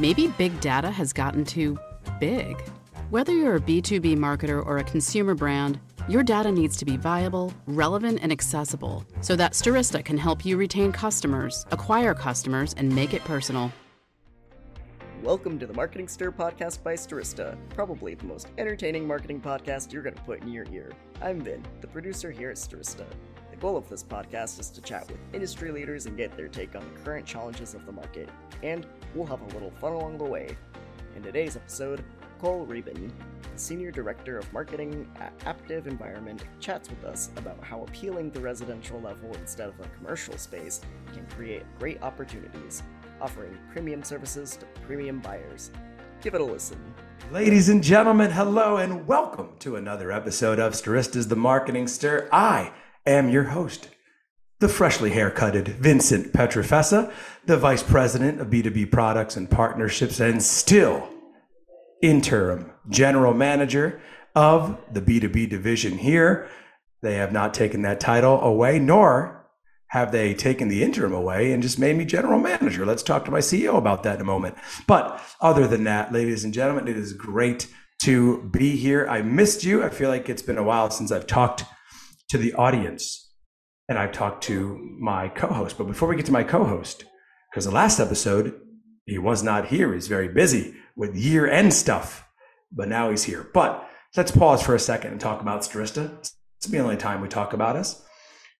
Maybe big data has gotten too big. Whether you're a B2B marketer or a consumer brand, your data needs to be viable, relevant, and accessible so that Stirista can help you retain customers, acquire customers, and make it personal. Welcome to the Marketing Stir podcast by Stirista, probably the most entertaining marketing podcast you're going to put in your ear. I'm Vin, the producer here at Stirista. Goal of this podcast is to chat with industry leaders and get their take on the current challenges of the market, and we'll have a little fun along the way. In today's episode, Cole Rieben, Senior Director of Marketing at Aptive Environment, chats with us about how appealing the residential level instead of a commercial space can create great opportunities offering premium services to premium buyers. Give it a listen. Ladies and gentlemen, hello and welcome to another episode of Stirista's The Marketing Stir. I am your host, the freshly haircutted Vincent Pietrafesa, the Vice President of B2B Products and Partnerships, and still interim General Manager of the B2B division here. They have not taken that title away, nor have they taken the interim away and just made me general manager? Let's talk to my CEO about that in a moment. But other than that, ladies and gentlemen, it is great to be here. I missed you. I feel like it's been a while since I've talked to the audience and I've talked to my co host. But before we get to my co host, because the last episode, he was not here. He's very busy with year end stuff, but now he's here. But let's pause for a second and talk about Stirista. It's the only time we talk about us.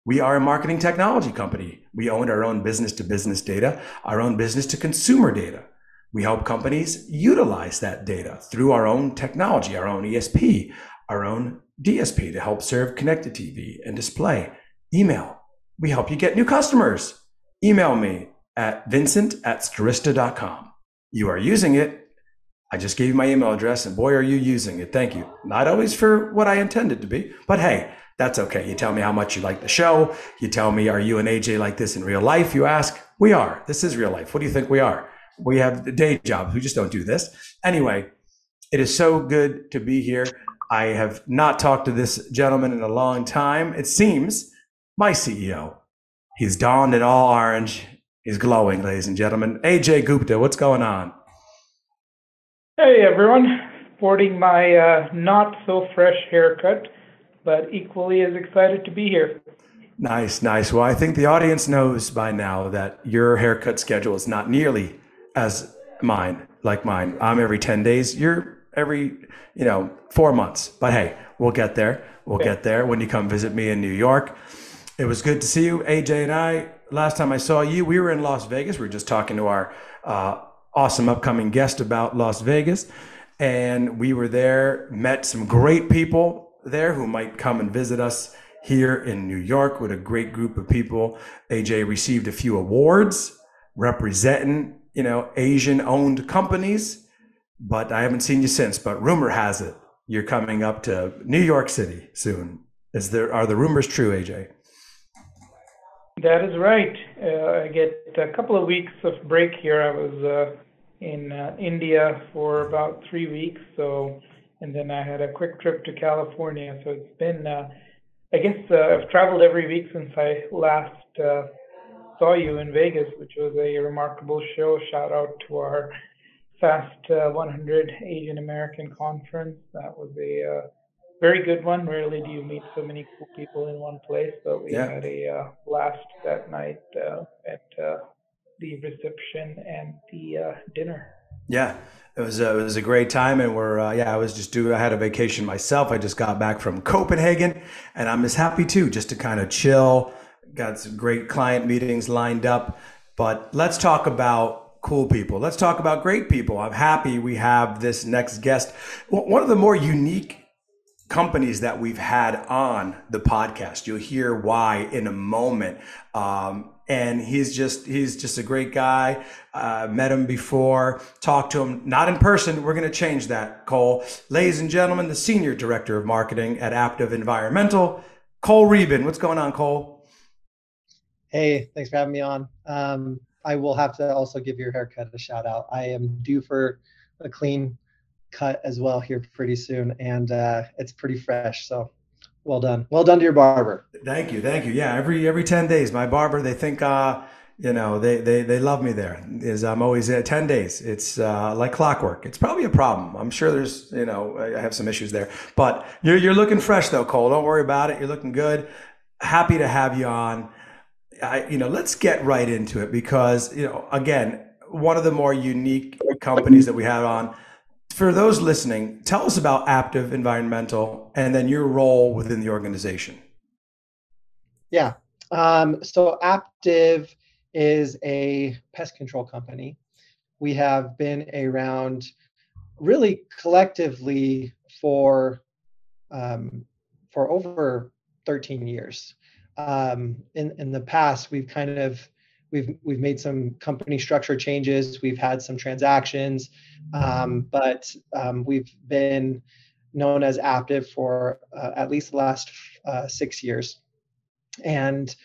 We are a marketing technology company. We own our own business to business data, our own business to consumer data. We help companies utilize that data through our own technology, our own ESP, our own DSP to help serve connected TV and display. Email. We help you get new customers. Email me at vincent at stirista.com. You are using it. I just gave you my email address and boy, are you using it. Thank you. Not always for what I intended to be, but hey, that's okay. You tell me how much you like the show. You tell me, are you and AJ like this in real life? You ask, we are. This is real life. What do you think we are? We have day jobs. We just don't do this. Anyway, it is so good to be here. I have not talked to this gentleman in a long time. It seems my CEO. He's donned in all orange. He's glowing, ladies and gentlemen. AJ Gupta, what's going on? Hey, everyone. Sporting my uh, not so fresh haircut but equally as excited to be here. Nice, nice. Well, I think the audience knows by now that your haircut schedule is not nearly as mine, like mine. I'm every 10 days. You're every, you know, four months. But hey, we'll get there. We'll get there when you come visit me in New York. It was good to see you, AJ and I. Last time I saw you, we were in Las Vegas. We were just talking to our uh, awesome upcoming guest about Las Vegas. And we were there, met some great people, there who might come and visit us here in New York with a great group of people. AJ received a few awards representing, you know, Asian owned companies, but I haven't seen you since. But rumor has it you're coming up to New York City soon. Is there are the rumors true, AJ? That is right. Uh, I get a couple of weeks of break here. I was uh, in uh, India for about three weeks, so and then I had a quick trip to California. So it's been, uh, I guess, uh, I've traveled every week since I last uh, saw you in Vegas, which was a remarkable show. Shout out to our Fast uh, 100 Asian American Conference. That was a uh, very good one. Rarely do you meet so many cool people in one place, but we yeah. had a uh, blast that night uh, at uh, the reception and the uh, dinner. Yeah, it was a, it was a great time, and we're uh, yeah. I was just doing. I had a vacation myself. I just got back from Copenhagen, and I'm just happy too, just to kind of chill. Got some great client meetings lined up, but let's talk about cool people. Let's talk about great people. I'm happy we have this next guest. One of the more unique companies that we've had on the podcast. You'll hear why in a moment. Um, and he's just he's just a great guy. Uh, met him before, talked to him, not in person. We're going to change that, Cole. Ladies and gentlemen, the senior director of marketing at Aptive Environmental, Cole Rieben. What's going on, Cole? Hey, thanks for having me on. Um, I will have to also give your haircut a shout out. I am due for a clean cut as well here pretty soon, and uh, it's pretty fresh. So well done. Well done to your barber. Thank you. Thank you. Yeah, every every 10 days my barber they think uh you know they, they they love me there is i'm always at 10 days it's uh, like clockwork it's probably a problem i'm sure there's you know i have some issues there but you're, you're looking fresh though cole don't worry about it you're looking good happy to have you on I, you know let's get right into it because you know again one of the more unique companies that we have on for those listening tell us about aptive environmental and then your role within the organization yeah um, so aptive is a pest control company. We have been around really collectively for um, for over 13 years. Um, in in the past, we've kind of we've we've made some company structure changes. We've had some transactions, um, but um, we've been known as Aptive for uh, at least the last uh, six years, and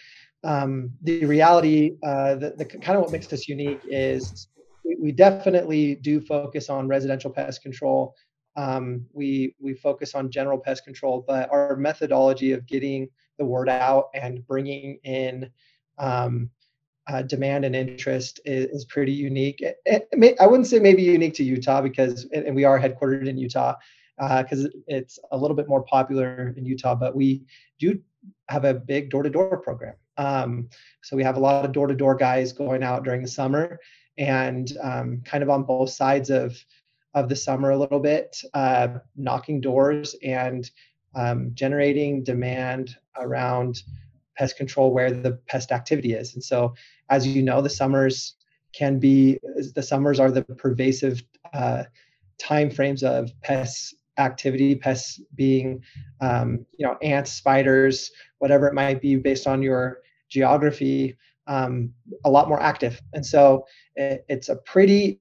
um, the reality, uh, the, the kind of what makes us unique is we, we definitely do focus on residential pest control. Um, we we focus on general pest control, but our methodology of getting the word out and bringing in um, uh, demand and interest is, is pretty unique. It, it may, I wouldn't say maybe unique to Utah because, and we are headquartered in Utah, because uh, it's a little bit more popular in Utah. But we do have a big door-to-door program. Um, so we have a lot of door-to-door guys going out during the summer, and um, kind of on both sides of of the summer a little bit, uh, knocking doors and um, generating demand around pest control where the pest activity is. And so, as you know, the summers can be the summers are the pervasive uh, time frames of pests activity, pests being, um, you know, ants, spiders, whatever it might be based on your geography, um, a lot more active. And so it, it's a pretty,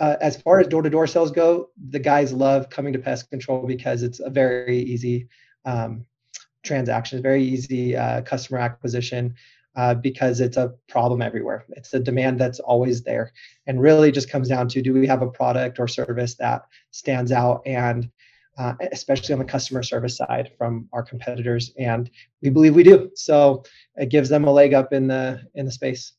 uh, as far as door to door sales go, the guys love coming to pest control because it's a very easy um, transaction, very easy uh, customer acquisition. Uh, because it's a problem everywhere. It's a demand that's always there, and really just comes down to do we have a product or service that stands out and uh, especially on the customer service side from our competitors, and we believe we do. So it gives them a leg up in the in the space.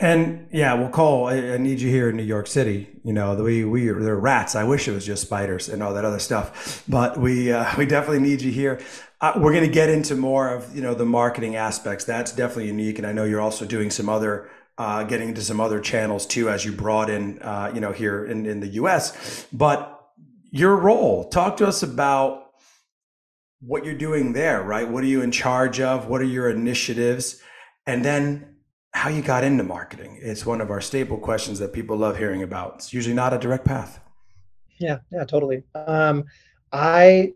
And yeah, well, Cole, I, I need you here in New York City. You know, we we they're rats. I wish it was just spiders and all that other stuff, but we uh, we definitely need you here. Uh, we're going to get into more of you know the marketing aspects. That's definitely unique, and I know you're also doing some other. Uh, getting into some other channels too, as you brought in, uh, you know, here in, in the U.S. But your role. Talk to us about what you're doing there, right? What are you in charge of? What are your initiatives? And then how you got into marketing. It's one of our staple questions that people love hearing about. It's usually not a direct path. Yeah, yeah, totally. Um, I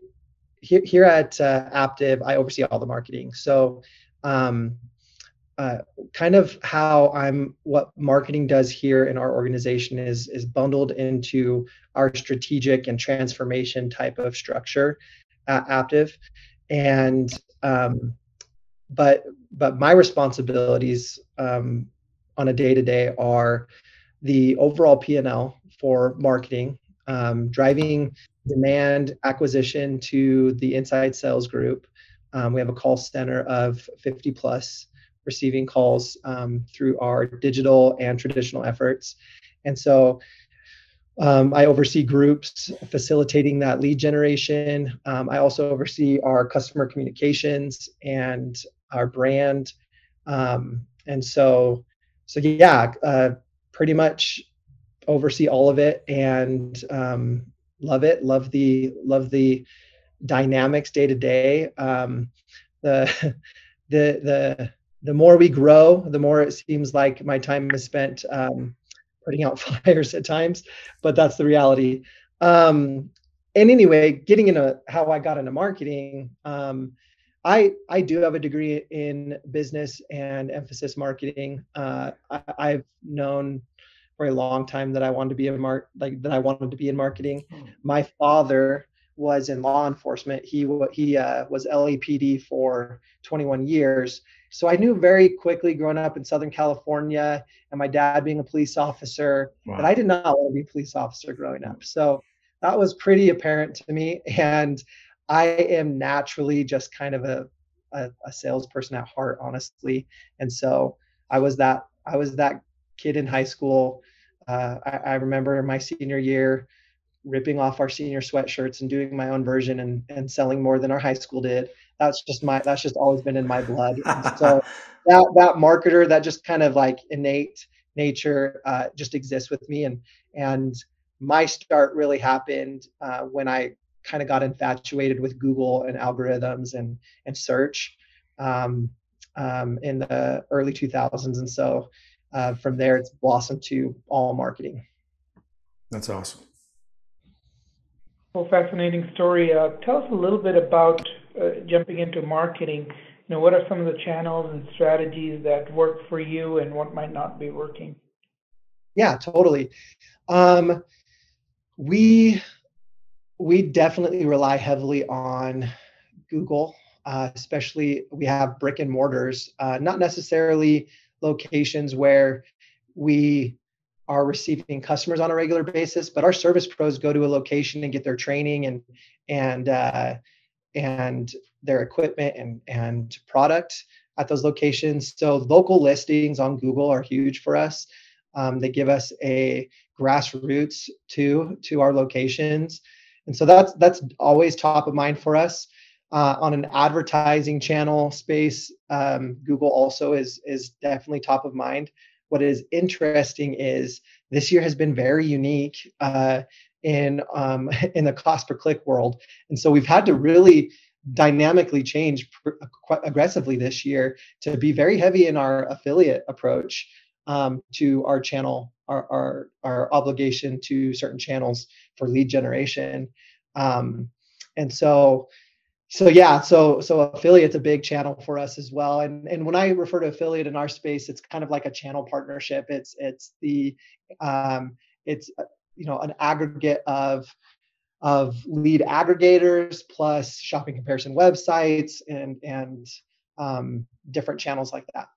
here, here at uh, Aptive, I oversee all the marketing. So um, uh, kind of how I'm what marketing does here in our organization is is bundled into our strategic and transformation type of structure at Aptive, and um, but but my responsibilities um, on a day to day are the overall P&L for marketing, um, driving demand acquisition to the inside sales group. Um, we have a call center of 50 plus receiving calls um, through our digital and traditional efforts. And so um, I oversee groups facilitating that lead generation. Um, I also oversee our customer communications and our brand. Um, and so, so yeah, uh, pretty much oversee all of it and um, love it. Love the love the dynamics day to day. Um, the the the the more we grow, the more it seems like my time is spent um, putting out fires at times, but that's the reality. Um, and anyway, getting into how I got into marketing, um, I I do have a degree in business and emphasis marketing. Uh, I, have known for a long time that I wanted to be a mark like that I wanted to be in marketing. Hmm. My father was in law enforcement. He he uh, was LAPD for 21 years, so I knew very quickly growing up in Southern California and my dad being a police officer wow. that I did not want to be a police officer growing up. So that was pretty apparent to me. And I am naturally just kind of a, a, a salesperson at heart, honestly. And so I was that I was that kid in high school. Uh, I, I remember my senior year ripping off our senior sweatshirts and doing my own version and, and selling more than our high school did. That's just my that's just always been in my blood. so that that marketer, that just kind of like innate nature uh, just exists with me. And and my start really happened uh, when I kind of got infatuated with Google and algorithms and and search um, um, in the early 2000s. And so uh, from there, it's blossomed to all marketing. That's awesome. Well, fascinating story. Uh, tell us a little bit about jumping into marketing. You know, what are some of the channels and strategies that work for you, and what might not be working? Yeah, totally. Um, we we definitely rely heavily on Google, uh, especially we have brick and mortars, uh, not necessarily locations where we are receiving customers on a regular basis, but our service pros go to a location and get their training and and uh, and their equipment and and product at those locations. So local listings on Google are huge for us. Um, they give us a grassroots to to our locations, and so that's that's always top of mind for us. Uh, on an advertising channel space, um, Google also is is definitely top of mind. What is interesting is this year has been very unique uh, in um, in the cost per click world, and so we've had to really dynamically change aggressively this year to be very heavy in our affiliate approach um, to our channel, our, our, our obligation to certain channels for lead generation. Um, and so, so yeah, so so affiliate's a big channel for us as well. And and when I refer to affiliate in our space, it's kind of like a channel partnership. It's it's the um, it's you know an aggregate of of lead aggregators plus shopping comparison websites and and um, different channels like that.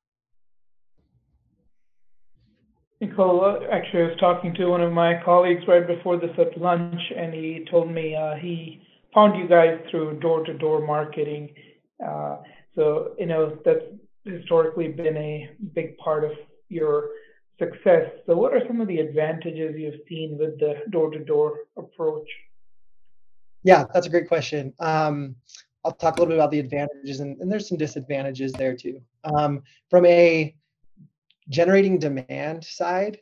Nicole, actually, I was talking to one of my colleagues right before this at lunch, and he told me uh, he found you guys through door-to-door marketing. Uh, so, you know, that's historically been a big part of your success. So, what are some of the advantages you've seen with the door-to-door approach? Yeah, that's a great question. Um, I'll talk a little bit about the advantages, and, and there's some disadvantages there too. Um, from a generating demand side,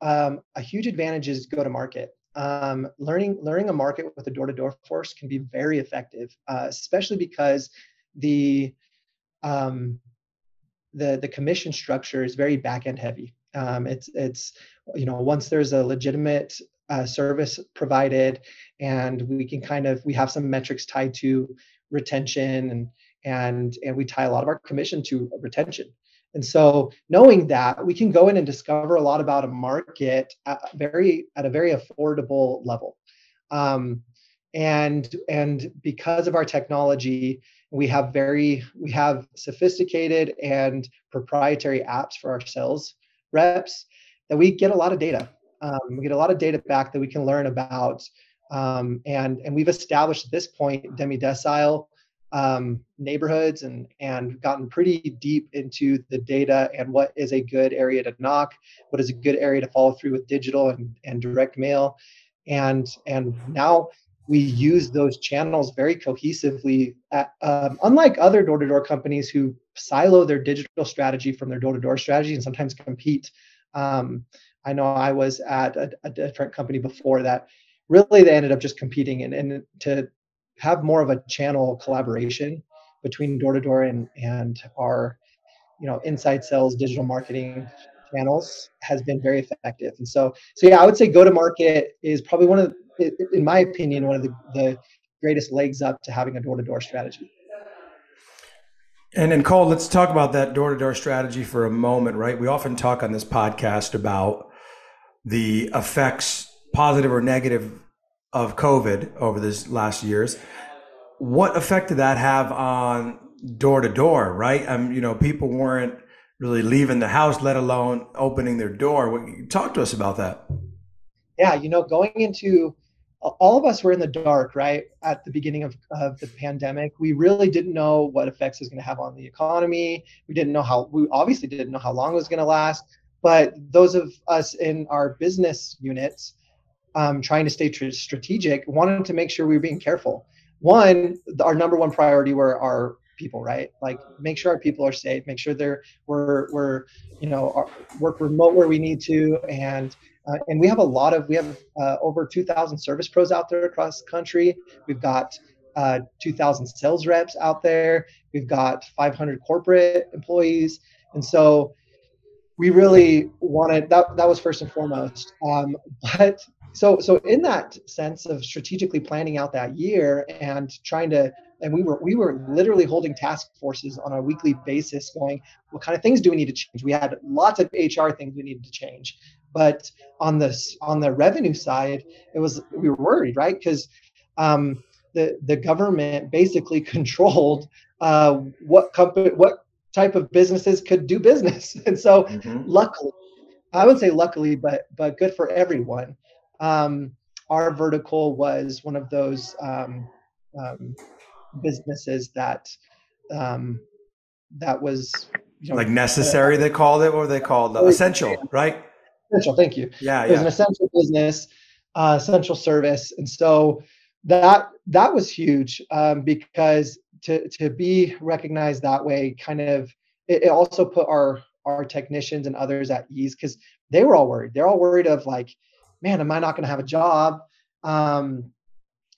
um, a huge advantage is go to market. Um, learning learning a market with a door to door force can be very effective, uh, especially because the um, the the commission structure is very back end heavy. Um, it's it's you know once there's a legitimate uh, service provided, and we can kind of we have some metrics tied to retention and and and we tie a lot of our commission to retention. And so knowing that we can go in and discover a lot about a market at very at a very affordable level. Um, and and because of our technology, we have very we have sophisticated and proprietary apps for our sales reps that we get a lot of data. Um, we get a lot of data back that we can learn about. Um, and and we've established at this point demi-decile um, neighborhoods and and gotten pretty deep into the data and what is a good area to knock, what is a good area to follow through with digital and, and direct mail, and and now we use those channels very cohesively. At, um, unlike other door-to-door companies who silo their digital strategy from their door-to-door strategy and sometimes compete. Um, I know I was at a, a different company before that. Really they ended up just competing and, and to have more of a channel collaboration between door to door and and our you know inside sales digital marketing channels has been very effective. And so so yeah i would say go to market is probably one of the, in my opinion one of the, the greatest legs up to having a door to door strategy and then Cole, let's talk about that door to door strategy for a moment, right? We often talk on this podcast about the effects, positive or negative, of COVID over this last years. What effect did that have on door to door? Right, um, you know, people weren't really leaving the house, let alone opening their door. Talk to us about that. Yeah, you know, going into all of us were in the dark, right? At the beginning of, of the pandemic, we really didn't know what effects it was going to have on the economy. We didn't know how, we obviously didn't know how long it was going to last. But those of us in our business units um, trying to stay tr- strategic wanted to make sure we were being careful. One, our number one priority were our people, right? Like make sure our people are safe, make sure they're we're we're you know work remote where we need to, and uh, and we have a lot of we have uh, over 2,000 service pros out there across the country. We've got uh, 2,000 sales reps out there. We've got 500 corporate employees, and so we really wanted that. That was first and foremost. Um, but so so in that sense of strategically planning out that year and trying to and we were we were literally holding task forces on a weekly basis going what kind of things do we need to change we had lots of hr things we needed to change but on this on the revenue side it was we were worried right because um, the the government basically controlled uh, what company what type of businesses could do business and so mm-hmm. luckily i would say luckily but but good for everyone um, our vertical was one of those um, um, businesses that um, that was you know, like necessary. Uh, they called it. What were they called? Uh, essential, right? Essential. Thank you. Yeah, it yeah. was an essential business, uh, essential service, and so that that was huge um, because to to be recognized that way kind of it, it also put our our technicians and others at ease because they were all worried. They're all worried of like man, am I not going to have a job? Um,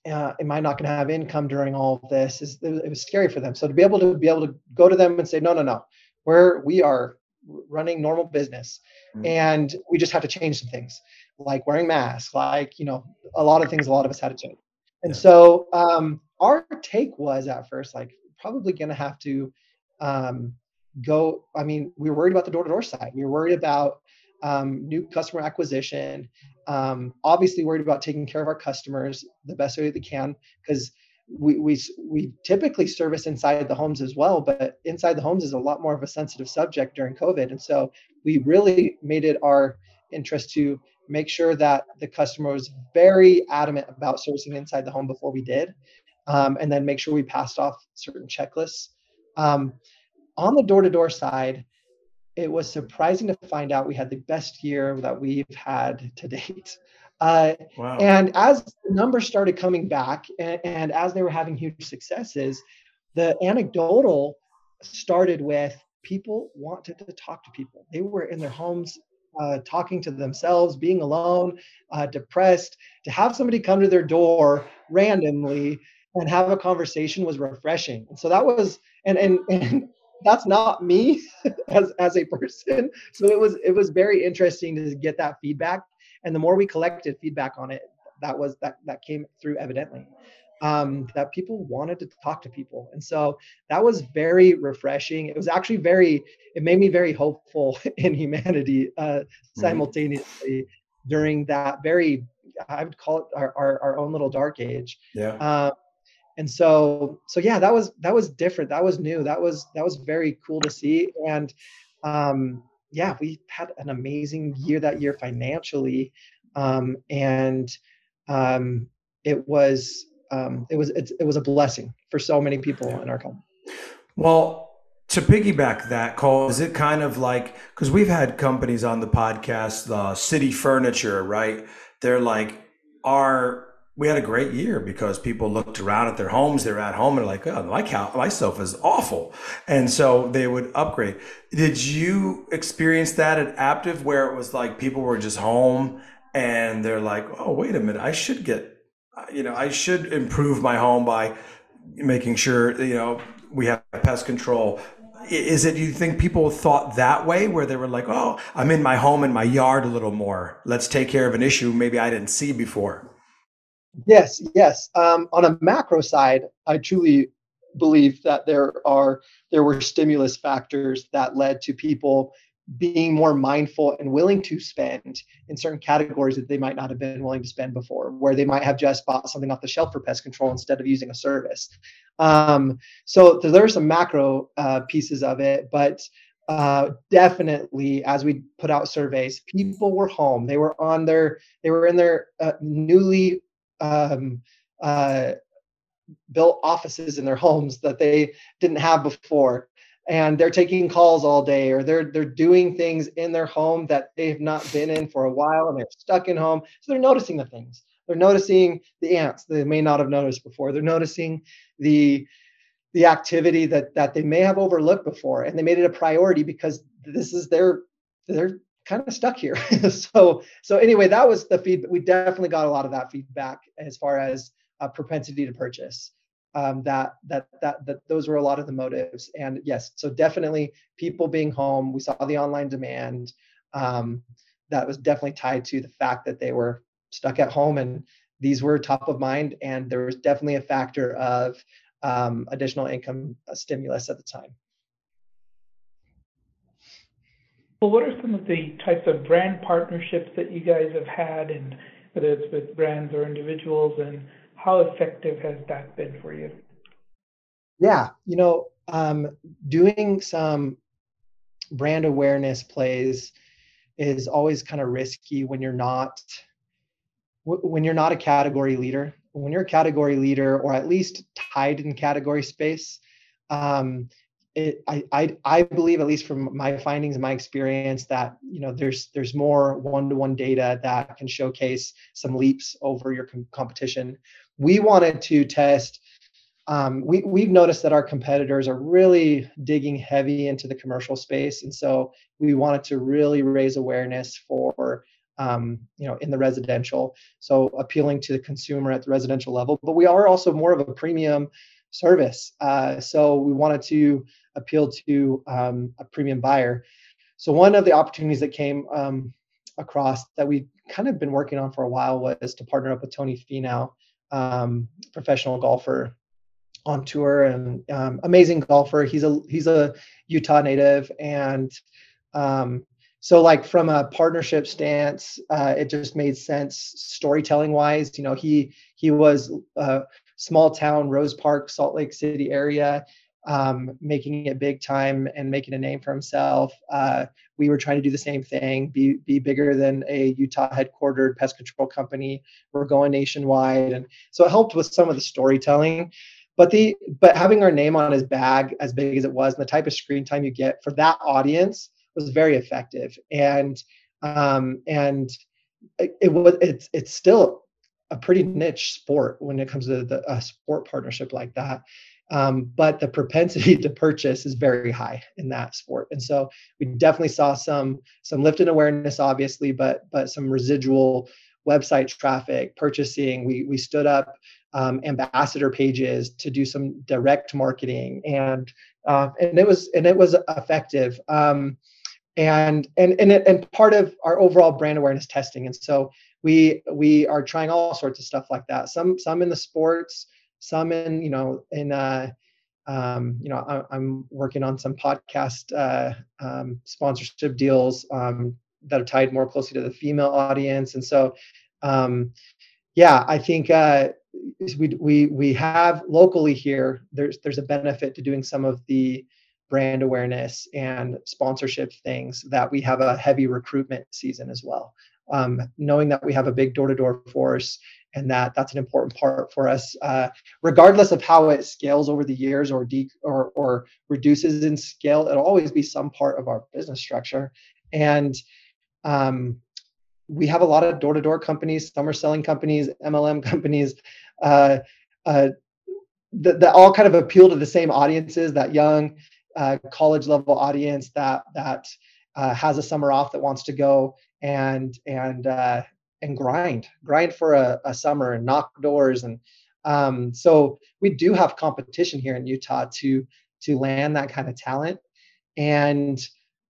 uh, am I not going to have income during all of this? Is it was scary for them. So to be able to be able to go to them and say, no, no, no, we're we are running normal business, mm-hmm. and we just have to change some things, like wearing masks, like you know, a lot of things. A lot of us had to change. And yeah. so um, our take was at first like probably going to have to um, go. I mean, we were worried about the door to door side. We were worried about um, new customer acquisition. Um, obviously, worried about taking care of our customers the best way they can because we, we typically service inside the homes as well, but inside the homes is a lot more of a sensitive subject during COVID, and so we really made it our interest to make sure that the customer was very adamant about servicing inside the home before we did, um, and then make sure we passed off certain checklists. Um, on the door-to-door side, it was surprising to find out we had the best year that we've had to date. Uh, wow. And as the numbers started coming back and, and, as they were having huge successes, the anecdotal started with people wanted to talk to people. They were in their homes uh, talking to themselves, being alone, uh, depressed. To have somebody come to their door randomly and have a conversation was refreshing. And so that was, and and and that's not me as as a person so it was it was very interesting to get that feedback and the more we collected feedback on it that was that that came through evidently um, that people wanted to talk to people. And so that was very refreshing. It was actually very it made me very hopeful in humanity uh, mm-hmm. simultaneously mm-hmm. during that very i would call it our, our, our own little dark age. Yeah. Uh, and so so yeah that was that was different. That was new. That was that was very cool to see. And um yeah we had an amazing year that year financially um and um it was um it was it, it was a blessing for so many people in our company. Well to piggyback that Cole is it kind of like because we've had companies on the podcast the city furniture right? They're like our we had a great year because people looked around at their homes. They're at home and like, oh, my cow, my sofa is awful, and so they would upgrade. Did you experience that at Aptive where it was like people were just home and they're like, oh, wait a minute, I should get, you know, I should improve my home by making sure you know we have pest control. Is it? You think people thought that way, where they were like, "Oh, I'm in my home and my yard a little more. Let's take care of an issue maybe I didn't see before." Yes, yes. Um, on a macro side, I truly believe that there are there were stimulus factors that led to people being more mindful and willing to spend in certain categories that they might not have been willing to spend before, where they might have just bought something off the shelf for pest control instead of using a service. Um, so there are some macro uh, pieces of it, but uh, definitely as we put out surveys, people were home. They were on their, they were in their uh, newly um, uh, built offices in their homes that they didn't have before. And they're taking calls all day or they're they're doing things in their home that they've not been in for a while and they're stuck in home. So they're noticing the things. They're noticing the ants they may not have noticed before. They're noticing the the activity that that they may have overlooked before and they made it a priority because this is their they're kind of stuck here. So so anyway that was the feedback we definitely got a lot of that feedback as far as a propensity to purchase. Um, that, that that that those were a lot of the motives. And yes so definitely people being home we saw the online demand um, that was definitely tied to the fact that they were stuck at home and these were top of mind. And there was definitely a factor of um, additional income stimulus at the time well what are some of the types of brand partnerships that you guys have had and whether it's with brands or individuals and how effective has that been for you? Yeah, you know, um, doing some brand awareness plays is always kind of risky when you're not when you're not a category leader when you're a category leader or at least tied in category space um, it, I, I I believe at least from my findings and my experience that you know there's there's more one-to-one data that can showcase some leaps over your com- competition. We wanted to test um, we, we've noticed that our competitors are really digging heavy into the commercial space and so we wanted to really raise awareness for um, you know in the residential so appealing to the consumer at the residential level. But we are also more of a premium service uh, so we wanted to appeal to um, a premium buyer so one of the opportunities that came um, across that we kind of been working on for a while was to partner up with tony finau um, professional golfer on tour and um, amazing golfer. He's a he's a Utah native, and um, so like from a partnership stance, uh, it just made sense storytelling wise. You know, he he was a small town Rose Park, Salt Lake City area um, making it big time and making a name for himself. Uh, we were trying to do the same thing, be be bigger than a Utah headquartered pest control company. We're going nationwide, and so it helped with some of the storytelling. But the but having our name on his bag as big as it was, and the type of screen time you get for that audience was very effective. And um, and it, it was it's it's still a pretty niche sport when it comes to the, a sport partnership like that. Um, but the propensity to purchase is very high in that sport. And so we definitely saw some some lift in awareness obviously but but some residual website traffic purchasing. We we stood up um, ambassador pages to do some direct marketing and uh, and it was and it was effective. Um, and and and it, and part of our overall brand awareness testing. And so we we are trying all sorts of stuff like that some some in the sports some in you know in uh, um, you know I, am working on some podcast uh, um, sponsorship deals um, that are tied more closely to the female audience, and so um, yeah, I think uh, we we we have locally here. There's there's a benefit to doing some of the brand awareness and sponsorship things that we have a heavy recruitment season as well. Um, knowing that we have a big door-to-door force and that that's an important part for us uh, regardless of how it scales over the years or de- or, or reduces in scale it'll always be some part of our business structure. And um, we have a lot of door-to-door companies some are selling companies mlm companies uh, uh, that, that all kind of appeal to the same audiences that young uh, college level audience that that uh, has a summer off that wants to go and and uh, and grind, grind for a, a summer and knock doors. And um, so we do have competition here in Utah to to land that kind of talent. And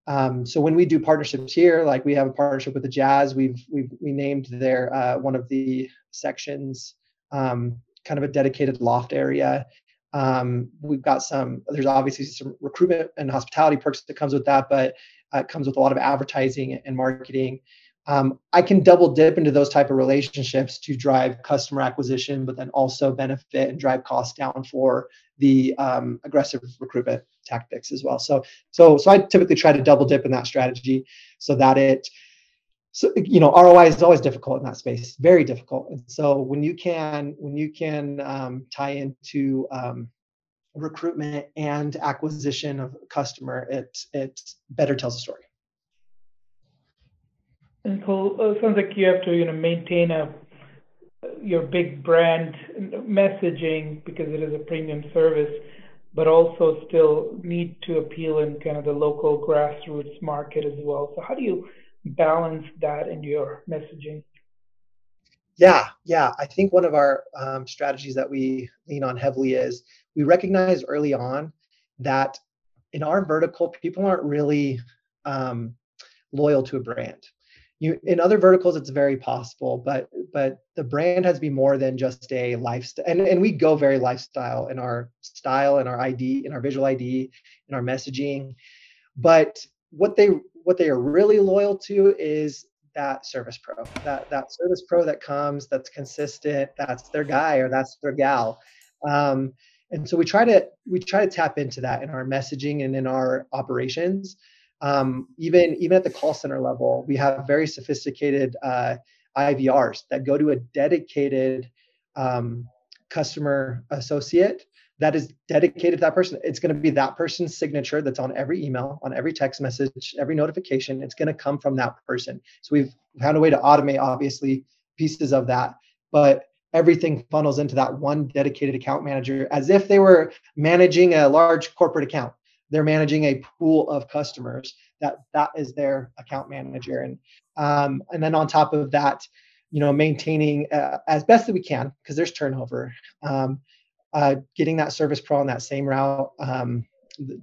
um, so when we do partnerships here, like we have a partnership with the Jazz, we've we've we named their uh, one of the sections um, kind of a dedicated loft area. Um, we've got some. There's obviously some recruitment and hospitality perks that comes with that, but uh, comes with a lot of advertising and marketing um, I can double dip into those type of relationships to drive customer acquisition, but then also benefit and drive costs down for the um, aggressive recruitment tactics as well. So, so, so I typically try to double dip in that strategy so that it so you know ROI is always difficult in that space, very difficult. And so when you can when you can um, tie into um, recruitment and acquisition of customer, it it better tells a story. And so uh, sounds like you have to you know maintain a your big brand messaging because it is a premium service, but also still need to appeal in kind of the local grassroots market as well. So how do you balance that in your messaging? Yeah, yeah. I think one of our um, strategies that we lean on heavily is we recognize early on that in our vertical, people aren't really um, loyal to a brand. You, in other verticals, it's very possible, but but the brand has to be more than just a lifestyle. And, and we go very lifestyle in our style, in our ID, in our visual ID, in our messaging. But what they what they are really loyal to is that service pro, that that service pro that comes, that's consistent, that's their guy or that's their gal. Um, and so we try to we try to tap into that in our messaging and in our operations. Um, even even at the call center level, we have very sophisticated uh, IVRs that go to a dedicated um, customer associate that is dedicated to that person. It's going to be that person's signature that's on every email, on every text message, every notification. It's going to come from that person. So we've found a way to automate, obviously, pieces of that, but everything funnels into that one dedicated account manager as if they were managing a large corporate account. They're managing a pool of customers. That that is their account manager, and um, and then on top of that, you know, maintaining uh, as best that we can because there's turnover. Um, uh, getting that service pro on that same route um,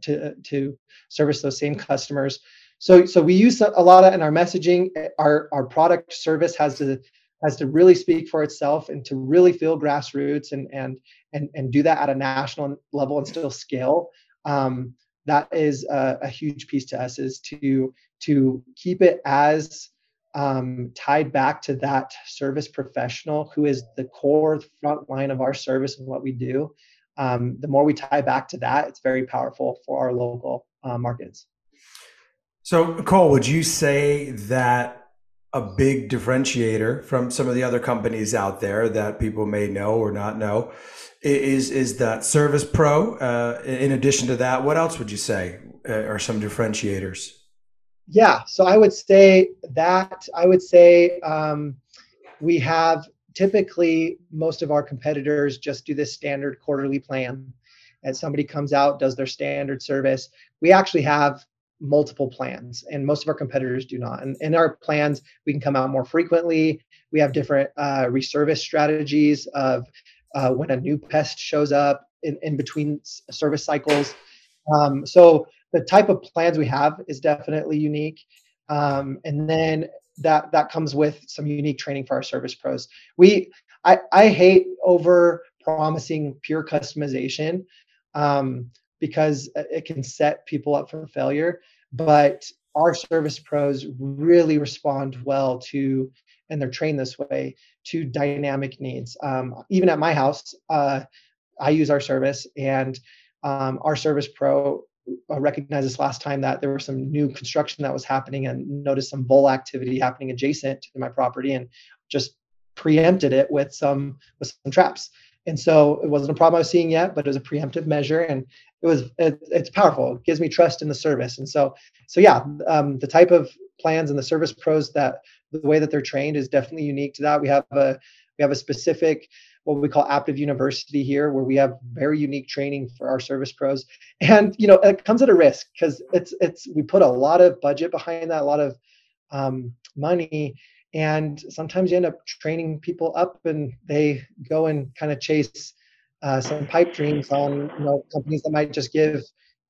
to to service those same customers. So so we use a lot of in our messaging. Our our product service has to has to really speak for itself and to really feel grassroots and and and and do that at a national level and still scale. Um, that is a, a huge piece to us is to to keep it as um, tied back to that service professional who is the core front line of our service and what we do. Um, the more we tie back to that, it's very powerful for our local uh, markets. So, Cole, would you say that a big differentiator from some of the other companies out there that people may know or not know is is that Service Pro? Uh, in addition to that, what else would you say uh, are some differentiators? yeah so i would say that i would say um, we have typically most of our competitors just do this standard quarterly plan and somebody comes out does their standard service we actually have multiple plans and most of our competitors do not and in our plans we can come out more frequently we have different uh, reservice strategies of uh, when a new pest shows up in, in between service cycles um, so the type of plans we have is definitely unique. Um, and then that that comes with some unique training for our service pros. We I, I hate over promising pure customization um, because it can set people up for failure. But our service pros really respond well to, and they're trained this way to dynamic needs. Um, even at my house, uh, I use our service, and um, our service pro uh, recognized this last time that there was some new construction that was happening and noticed some vole activity happening adjacent to my property and just preempted it with some with some traps. And so it wasn't a problem I was seeing yet, but it was a preemptive measure, and it was it, it's powerful. It gives me trust in the service, and so so yeah, um, the type of plans and the service pros that the way that they're trained is definitely unique to that. We have a we have a specific what we call Aptive University here, where we have very unique training for our service pros. And you know, it comes at a risk because it's it's we put a lot of budget behind that, a lot of um, money, and sometimes you end up training people up, and they go and kind of chase uh, some pipe dreams on you know companies that might just give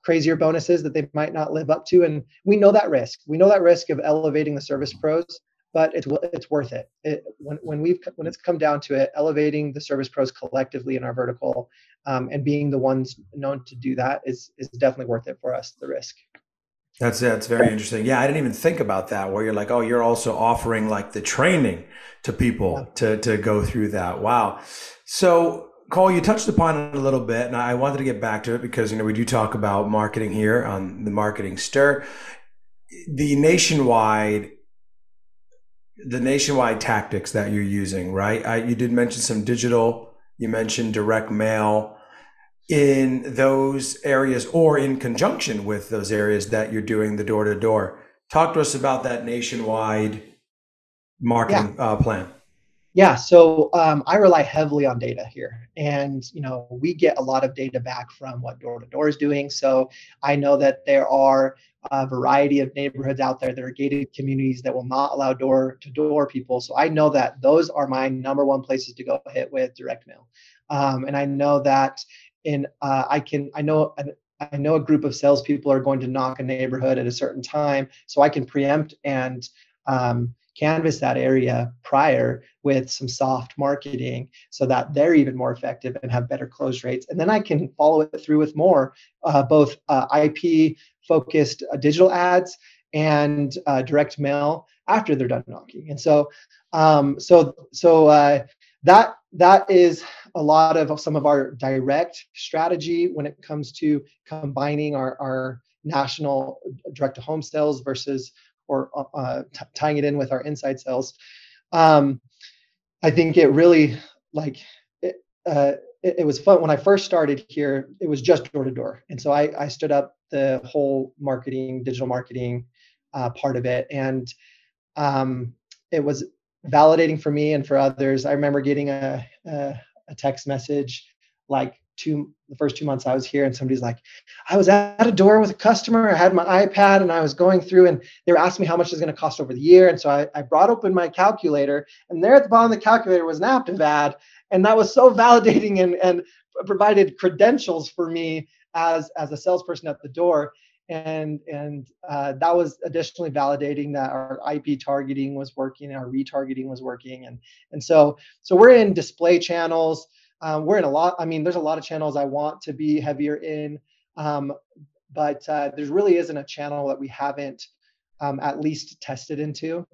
crazier bonuses that they might not live up to and we know that risk we know that risk of elevating the service pros but it's it's worth it. it when when we've when it's come down to it, elevating the service pros collectively in our vertical, um, and being the ones known to do that is is definitely worth it for us. The risk. That's that's very interesting. Yeah, I didn't even think about that. Where you're like, oh, you're also offering like the training to people yeah. to to go through that. Wow. So Cole, you touched upon it a little bit, and I wanted to get back to it because you know we do talk about marketing here on the Marketing Stir. The nationwide the nationwide tactics that you're using, right? I, you did mention some digital. You mentioned direct mail in those areas or in conjunction with those areas that you're doing the door to door. Talk to us about that nationwide marketing yeah. uh, plan. Yeah, so um, I rely heavily on data here, and you know we get a lot of data back from what door to door is doing. So I know that there are a variety of neighborhoods out there that are gated communities that will not allow door to door people. So I know that those are my number one places to go hit with direct mail, um, and I know that in uh, I can I know I know a group of salespeople are going to knock a neighborhood at a certain time, so I can preempt and um, canvas that area prior with some soft marketing so that they're even more effective and have better close rates. And then I can follow it through with more, uh, both uh, IP focused uh, digital ads and uh, direct mail after they're done knocking. And so, um, so, so uh, that that is a lot of some of our direct strategy when it comes to combining our, our national direct to home sales versus or uh, uh, t- tying it in with our inside sales. Um, I think it really like it, uh, it, it, was fun when I first started here. It was just door to door, and so I, I stood up the whole marketing, digital marketing uh, part of it, and um, it was validating for me and for others. I remember getting a, a, a text message like two the first two months I was here, and somebody's like, I was at a door with a customer. I had my iPad and I was going through, and they were asking me how much it's going to cost over the year. And so I, I brought open my calculator, and there at the bottom of the calculator was an Aptive ad, and that was so validating and and provided credentials for me as as a salesperson at the door. And and uh, that was additionally validating that our IP targeting was working, our retargeting was working, and and so so we're in display channels. Um, we're in a lot. I mean, there's a lot of channels I want to be heavier in, um, but uh, there really isn't a channel that we haven't um, at least tested into.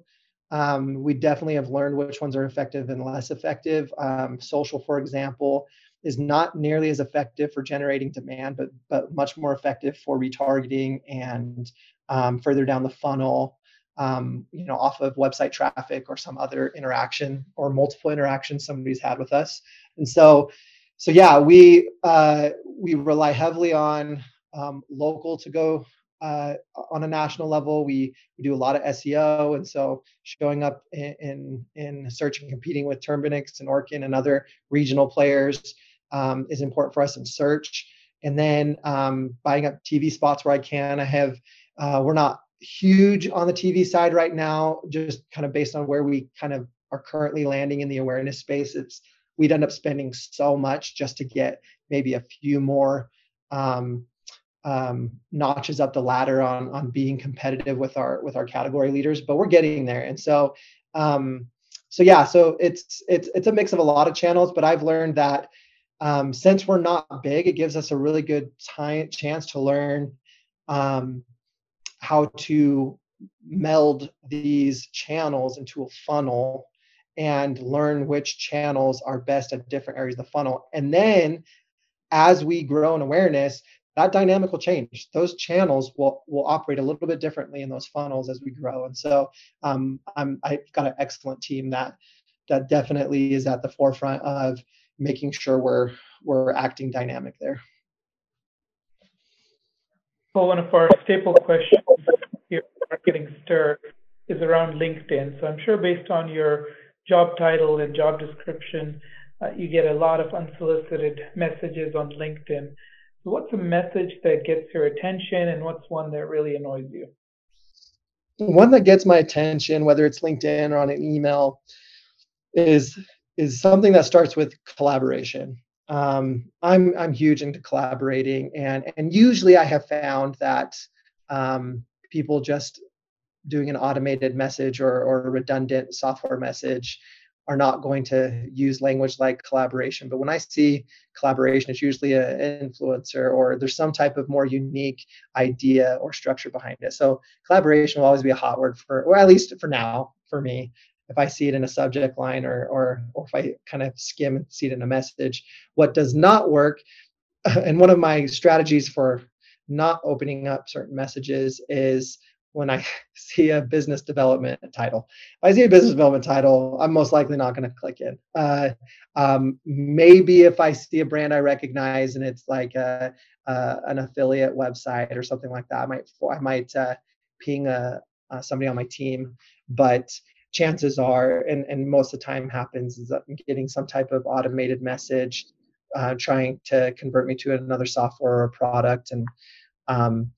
Um, we definitely have learned which ones are effective and less effective. Um, social, for example, is not nearly as effective for generating demand, but but much more effective for retargeting and um, further down the funnel you know, off of website traffic or some other interaction or multiple interactions somebody's had with us. And so, so yeah, we uh, we rely heavily on um, local to go uh, on a national level. We we do a lot of SEO, and so showing up in in, in search and competing with Terminix and Orkin and other regional players um, is important for us in search. And then um, buying up TV spots where I can. I have uh, we're not huge on the TV side right now, just kind of based on where we kind of are currently landing in the awareness space. It's we'd end up spending so much just to get maybe a few more um, um, notches up the ladder on on being competitive with our with our category leaders, but we're getting there. And so um, so yeah, so it's it's it's a mix of a lot of channels, but I've learned that um, since we're not big, it gives us a really good time chance to learn um, how to meld these channels into a funnel and learn which channels are best at different areas of the funnel. And then as we grow in awareness, that dynamic will change. Those channels will will operate a little bit differently in those funnels as we grow. And so um, I'm I've got an excellent team that that definitely is at the forefront of making sure we're we're acting dynamic there. Well, one of our staple questions here Marketing Stir is around LinkedIn. So I'm sure based on your job title and job description, uh, you get a lot of unsolicited messages on LinkedIn. So what's a message that gets your attention and what's one that really annoys you? One that gets my attention, whether it's LinkedIn or on an email, is is something that starts with collaboration um, I'm I'm huge into collaborating, and and usually I have found that um, people just doing an automated message or or a redundant software message are not going to use language like collaboration. But when I see collaboration, it's usually an influencer or there's some type of more unique idea or structure behind it. So collaboration will always be a hot word for, or at least for now, for me if I see it in a subject line or or or if I kind of skim and see it in a message. What does not work, and one of my strategies for not opening up certain messages is when I see a business development title. If I see a business development title, I'm most likely not going to click in. Uh, um, maybe if I see a brand I recognize and it's like a, an affiliate website or something like that, I might I might uh, ping a, somebody on my team. But chances are, and, and most of the time happens, is that I'm getting some type of automated message uh, trying to convert me to another software or product, and um,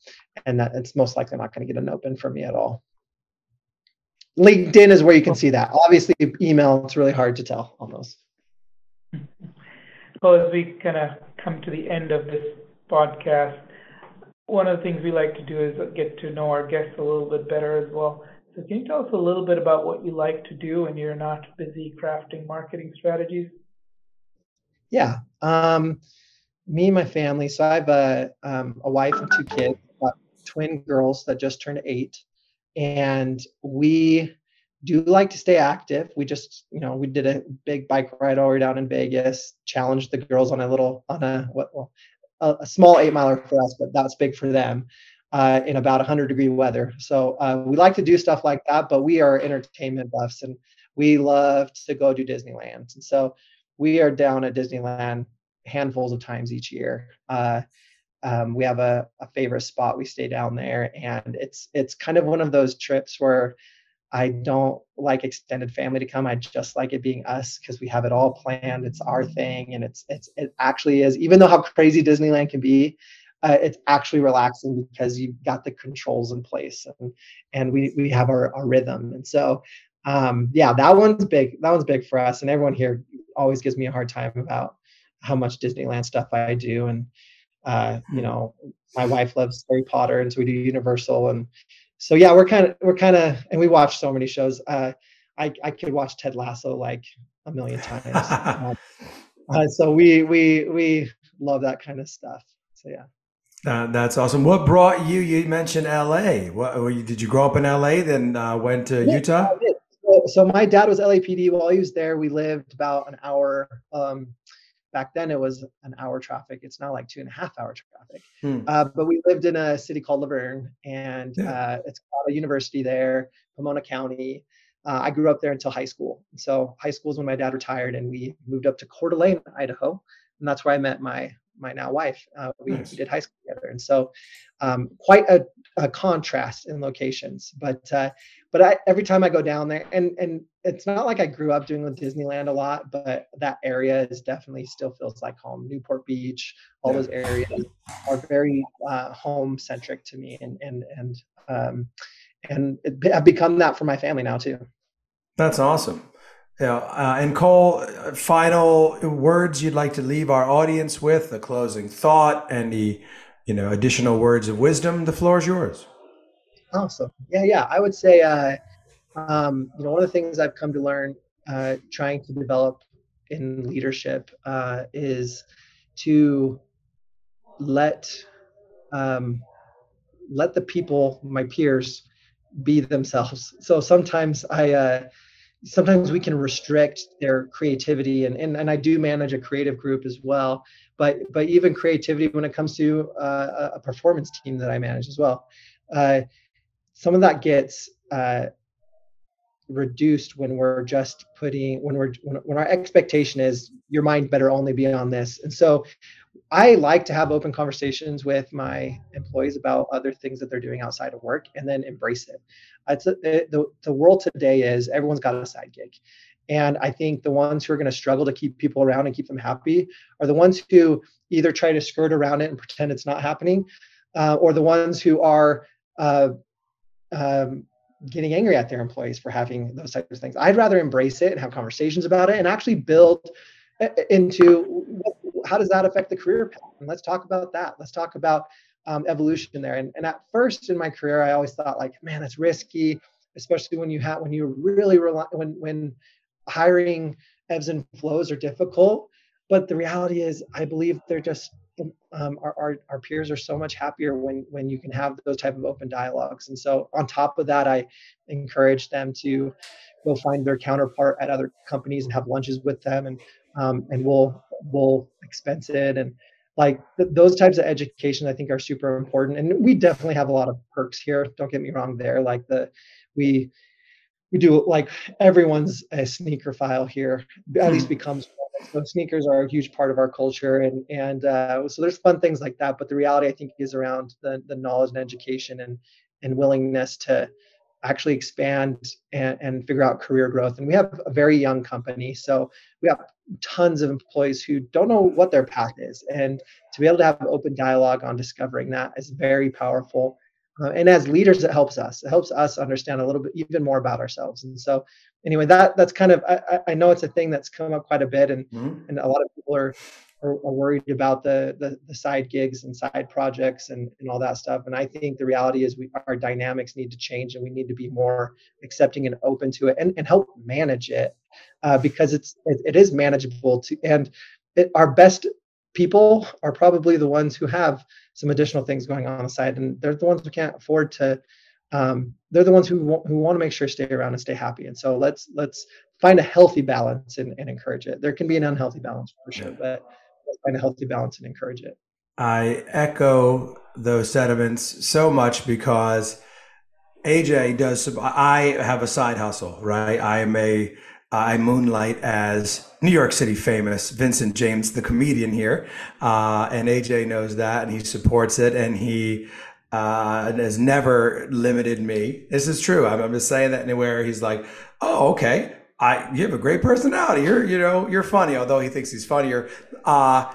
and that it's most likely not going to get an open for me at all. LinkedIn is where you can see that. Obviously, email it's really hard to tell on those. Well, as we kind of come to the end of this podcast, one of the things we like to do is get to know our guests a little bit better as well. So, can you tell us a little bit about what you like to do when you're not busy crafting marketing strategies? Yeah. Um, me and my family. So I have a um, a wife and two kids, twin girls that just turned eight, and we do like to stay active. We just, you know, we did a big bike ride all the way down in Vegas, challenged the girls on a little on a what well, a, a small eight miler for us, but that's big for them. Uh, in about 100 degree weather. So uh, we like to do stuff like that, but we are entertainment buffs and we love to go do Disneyland. And so we are down at Disneyland handfuls of times each year. Uh, um, we have a, a, favorite spot. We stay down there, and it's it's kind of one of those trips where I don't like extended family to come. I just like it being us because we have it all planned. It's our thing, and it's it's it actually is. Even though how crazy Disneyland can be, uh, it's actually relaxing because you've got the controls in place, and and we we have our, our rhythm. And so, um, yeah, that one's big. That one's big for us, and everyone here always gives me a hard time about how much Disneyland stuff I do. And, uh, you know, my wife loves Harry Potter and so we do Universal. And so, yeah, we're kind of, we're kind of, and we watch so many shows. Uh, I, I could watch Ted Lasso like a million times. uh, uh, so we, we, we love that kind of stuff. So, yeah. Uh, that's awesome. What brought you? You mentioned LA. What did you grow up in LA? Then uh, went to yeah, Utah. So, so, my dad was LAPD. While he was there, we lived about an hour um, back then it was an hour traffic. It's now like two and a half hour traffic. Hmm. Uh, but we lived in a city called La Verne, and yeah. uh, it's got a university there, Pomona County. Uh, I grew up there until high school. So high school is when my dad retired, and we moved up to Coeur d'Alene, Idaho, and that's where I met my my now wife. Uh, we, nice. we, did high school together, and so um, quite a, a, contrast in locations. But uh, but I, every time I go down there, and and it's not like I grew up doing with Disneyland a lot, but that area is definitely still feels like home. Newport Beach, all yeah. those areas are very uh, home centric to me, and and and um, and it, I've become that for my family now too. That's awesome. Yeah, uh, and Cole, final words you'd like to leave our audience with, a closing thought, any you know additional words of wisdom. The floor is yours. Awesome. Yeah, yeah. I would say, uh, um, you know, one of the things I've come to learn uh, trying to develop in leadership uh, is to let um, let the people, my peers, be themselves. So sometimes I uh, sometimes we can restrict their creativity and, and and I do manage a creative group as well but but even creativity when it comes to uh, a performance team that I manage as well uh, some of that gets uh, reduced when we're just putting when we're when, when our expectation is your mind better only be on this and so I like to have open conversations with my employees about other things that they're doing outside of work and then embrace it. It's a, the, the world today is everyone's got a side gig. And I think the ones who are going to struggle to keep people around and keep them happy are the ones who either try to skirt around it and pretend it's not happening, uh, or the ones who are uh, um, getting angry at their employees for having those types of things. I'd rather embrace it and have conversations about it and actually build uh, into how does that affect the career path? And let's talk about that. Let's talk about um, evolution there. And, and at first in my career, I always thought like, man, that's risky, especially when you have when you really rely when when hiring ebbs and flows are difficult. But the reality is, I believe they're just um, our, our, our peers are so much happier when when you can have those type of open dialogues. And so on top of that, I encourage them to go find their counterpart at other companies and have lunches with them and um, and we'll we'll expense it. And like th- those types of education i think are super important. And we definitely have a lot of perks here. Don't get me wrong there. Like the we we do like everyone's a sneakerphile here. At least hmm. becomes so sneakers are a huge part of our culture and and uh, so there's fun things like that but the reality i think is around the, the knowledge and education and and willingness to actually expand and, and figure out career growth. And we have a very young company so we have tons of employees who don't know what their path is. And to be able to have open dialogue on discovering that is very powerful uh, and as leaders it helps us. It helps us understand a little bit even more about ourselves. And so anyway that that's kind of i, I know it's a thing that's come up quite a bit and mm-hmm. and a lot of people are, are, worried about the, the, the side gigs and side projects and, and all that stuff. And i think the reality is we our dynamics need to change and we need to be more accepting and open to it and, and help manage it uh, because it's it, it is manageable to and it, our best people are probably the ones who have some additional things going on, on the side, and they're the ones who can't afford to. Um, they're the ones who want, who want to make sure stay around and stay happy. And so let's let's find a healthy balance and, and encourage it. There can be an unhealthy balance for sure, but let's find a healthy balance and encourage it. I echo those sentiments so much because AJ does. I have a side hustle, right? I am a I moonlight as New York City famous Vincent James, the comedian here. Uh, and AJ knows that and he supports it and he uh, has never limited me. This is true. I'm, I'm just saying that anywhere he's like, oh, okay. I, you have a great personality. You're, you know, you're funny, although he thinks he's funnier. Uh,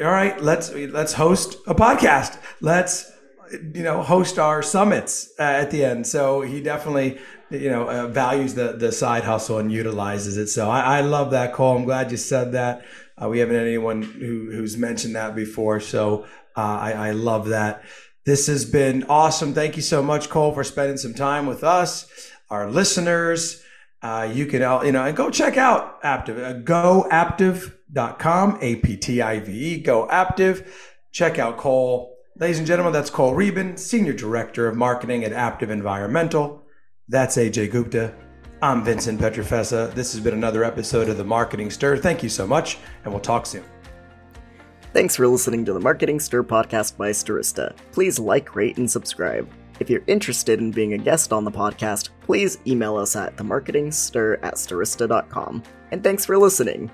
all right, let's, let's host a podcast. Let's, you know, host our summits uh, at the end. So he definitely you know uh, values the the side hustle and utilizes it. So I, I love that Cole. I'm glad you said that. Uh, we haven't had anyone who who's mentioned that before, so uh, I, I love that. This has been awesome. Thank you so much, Cole, for spending some time with us, our listeners. Uh, you can, you know, and go check out Aptive, uh, goaptive.com, A P T I V E, go Aptive. Check out Cole. Ladies and gentlemen, that's Cole Rieben, Senior Director of Marketing at Aptive Environmental. That's AJ Gupta. I'm Vincent Pietrafesa. This has been another episode of The Marketing Stir. Thank you so much, and we'll talk soon. Thanks for listening to the Marketing Stir podcast by Stirista. Please like, rate, and subscribe. If you're interested in being a guest on the podcast, please email us at themarketingstir at stirista.com. And thanks for listening.